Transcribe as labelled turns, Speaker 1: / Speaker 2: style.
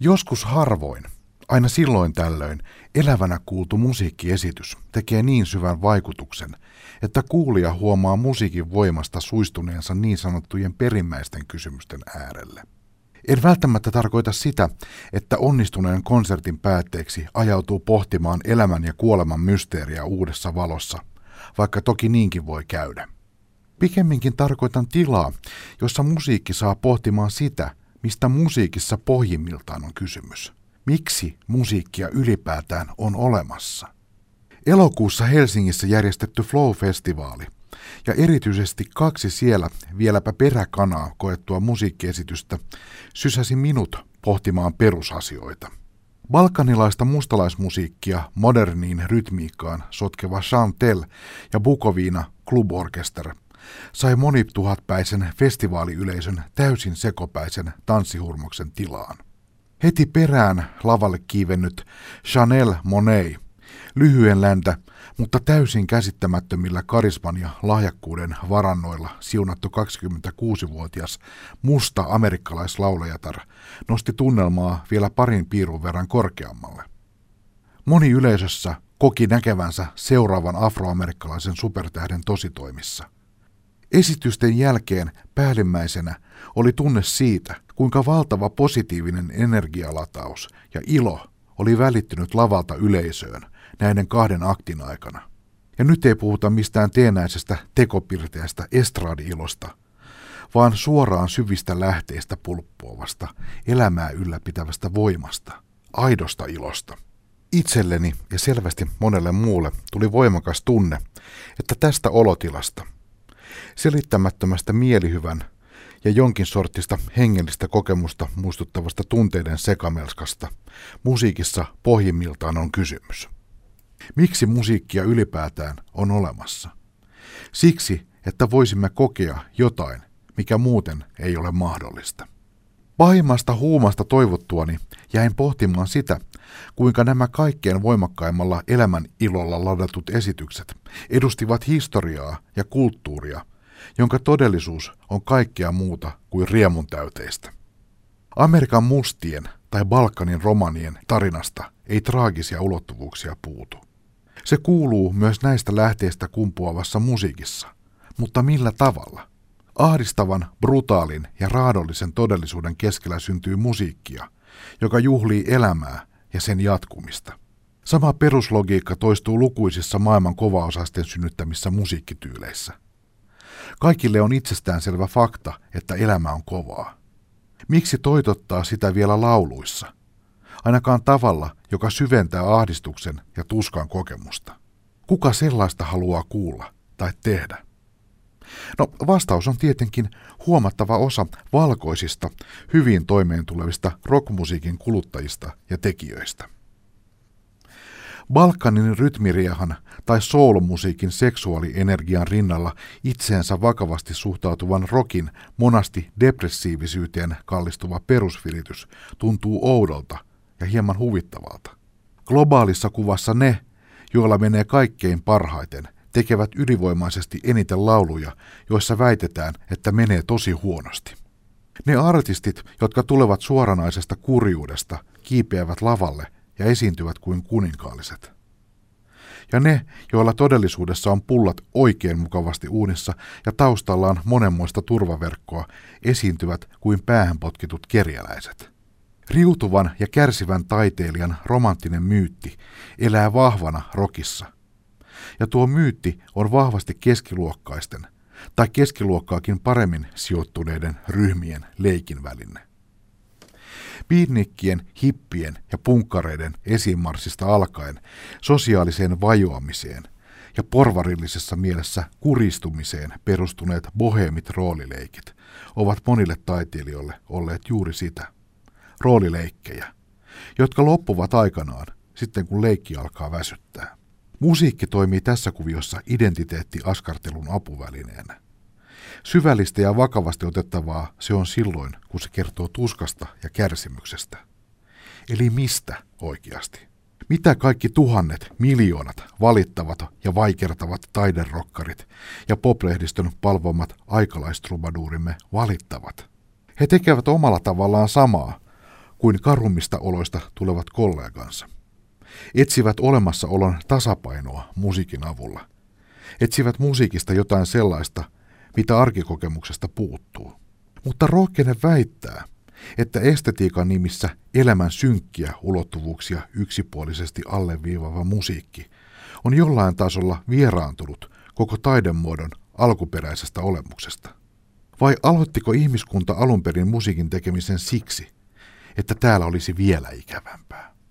Speaker 1: Joskus harvoin, aina silloin tällöin, elävänä kuultu musiikkiesitys tekee niin syvän vaikutuksen, että kuulija huomaa musiikin voimasta suistuneensa niin sanottujen perimmäisten kysymysten äärelle. En välttämättä tarkoita sitä, että onnistuneen konsertin päätteeksi ajautuu pohtimaan elämän ja kuoleman mysteeriä uudessa valossa, vaikka toki niinkin voi käydä. Pikemminkin tarkoitan tilaa, jossa musiikki saa pohtimaan sitä, mistä musiikissa pohjimmiltaan on kysymys. Miksi musiikkia ylipäätään on olemassa? Elokuussa Helsingissä järjestetty Flow-festivaali ja erityisesti kaksi siellä vieläpä peräkanaa koettua musiikkiesitystä sysäsi minut pohtimaan perusasioita. Balkanilaista mustalaismusiikkia moderniin rytmiikkaan sotkeva Chantel ja Bukovina Club sai monituhatpäisen festivaaliyleisön täysin sekopäisen tanssihurmoksen tilaan. Heti perään lavalle kiivennyt Chanel Monet, lyhyen läntä, mutta täysin käsittämättömillä karisman ja lahjakkuuden varannoilla siunattu 26-vuotias musta amerikkalaislaulajatar nosti tunnelmaa vielä parin piirun verran korkeammalle. Moni yleisössä koki näkevänsä seuraavan afroamerikkalaisen supertähden tositoimissa. Esitysten jälkeen päällimmäisenä oli tunne siitä, kuinka valtava positiivinen energialataus ja ilo oli välittynyt lavalta yleisöön näiden kahden aktin aikana. Ja nyt ei puhuta mistään teenäisestä tekopirteästä estradi-ilosta, vaan suoraan syvistä lähteistä pulppuavasta, elämää ylläpitävästä voimasta, aidosta ilosta. Itselleni ja selvästi monelle muulle tuli voimakas tunne, että tästä olotilasta, selittämättömästä mielihyvän ja jonkin sortista hengellistä kokemusta muistuttavasta tunteiden sekamelskasta musiikissa pohjimmiltaan on kysymys. Miksi musiikkia ylipäätään on olemassa? Siksi, että voisimme kokea jotain, mikä muuten ei ole mahdollista. Pahimmasta huumasta toivottuani jäin pohtimaan sitä, kuinka nämä kaikkein voimakkaimmalla elämän ilolla ladatut esitykset edustivat historiaa ja kulttuuria, jonka todellisuus on kaikkea muuta kuin riemun täyteistä. Amerikan mustien tai Balkanin romanien tarinasta ei traagisia ulottuvuuksia puutu. Se kuuluu myös näistä lähteistä kumpuavassa musiikissa, mutta millä tavalla? Ahdistavan, brutaalin ja raadollisen todellisuuden keskellä syntyy musiikkia, joka juhlii elämää ja sen jatkumista. Sama peruslogiikka toistuu lukuisissa maailman kovaosaisten synnyttämissä musiikkityyleissä. Kaikille on itsestäänselvä fakta, että elämä on kovaa. Miksi toitottaa sitä vielä lauluissa? Ainakaan tavalla, joka syventää ahdistuksen ja tuskan kokemusta. Kuka sellaista haluaa kuulla tai tehdä? No vastaus on tietenkin huomattava osa valkoisista, hyvin toimeentulevista rockmusiikin kuluttajista ja tekijöistä. Balkanin rytmiriehan tai soul-musiikin seksuaalienergian rinnalla itseensä vakavasti suhtautuvan rokin monasti depressiivisyyteen kallistuva perusviritys tuntuu oudolta ja hieman huvittavalta. Globaalissa kuvassa ne, joilla menee kaikkein parhaiten, tekevät ylivoimaisesti eniten lauluja, joissa väitetään, että menee tosi huonosti. Ne artistit, jotka tulevat suoranaisesta kurjuudesta, kiipeävät lavalle ja esiintyvät kuin kuninkaalliset. Ja ne, joilla todellisuudessa on pullat oikein mukavasti uunissa ja taustallaan monenmoista turvaverkkoa, esiintyvät kuin päähän potkitut kerjäläiset. Riutuvan ja kärsivän taiteilijan romanttinen myytti elää vahvana rokissa. Ja tuo myytti on vahvasti keskiluokkaisten tai keskiluokkaakin paremmin sijoittuneiden ryhmien leikin väline. Piinnikkien, hippien ja punkkareiden esimarssista alkaen sosiaaliseen vajoamiseen ja porvarillisessa mielessä kuristumiseen perustuneet bohemit roolileikit ovat monille taiteilijoille olleet juuri sitä, roolileikkejä, jotka loppuvat aikanaan sitten kun leikki alkaa väsyttää. Musiikki toimii tässä kuviossa identiteettiaskartelun apuvälineenä. Syvällistä ja vakavasti otettavaa se on silloin, kun se kertoo tuskasta ja kärsimyksestä. Eli mistä oikeasti? Mitä kaikki tuhannet, miljoonat valittavat ja vaikertavat taiderokkarit ja poplehdistön palvomat aikalaistrubaduurimme valittavat? He tekevät omalla tavallaan samaa, kuin karummista oloista tulevat kollegansa. Etsivät olemassaolon tasapainoa musiikin avulla. Etsivät musiikista jotain sellaista, mitä arkikokemuksesta puuttuu. Mutta rohkene väittää, että estetiikan nimissä elämän synkkiä ulottuvuuksia yksipuolisesti alleviivava musiikki on jollain tasolla vieraantunut koko taidemuodon alkuperäisestä olemuksesta. Vai aloittiko ihmiskunta alun perin musiikin tekemisen siksi, että täällä olisi vielä ikävämpää?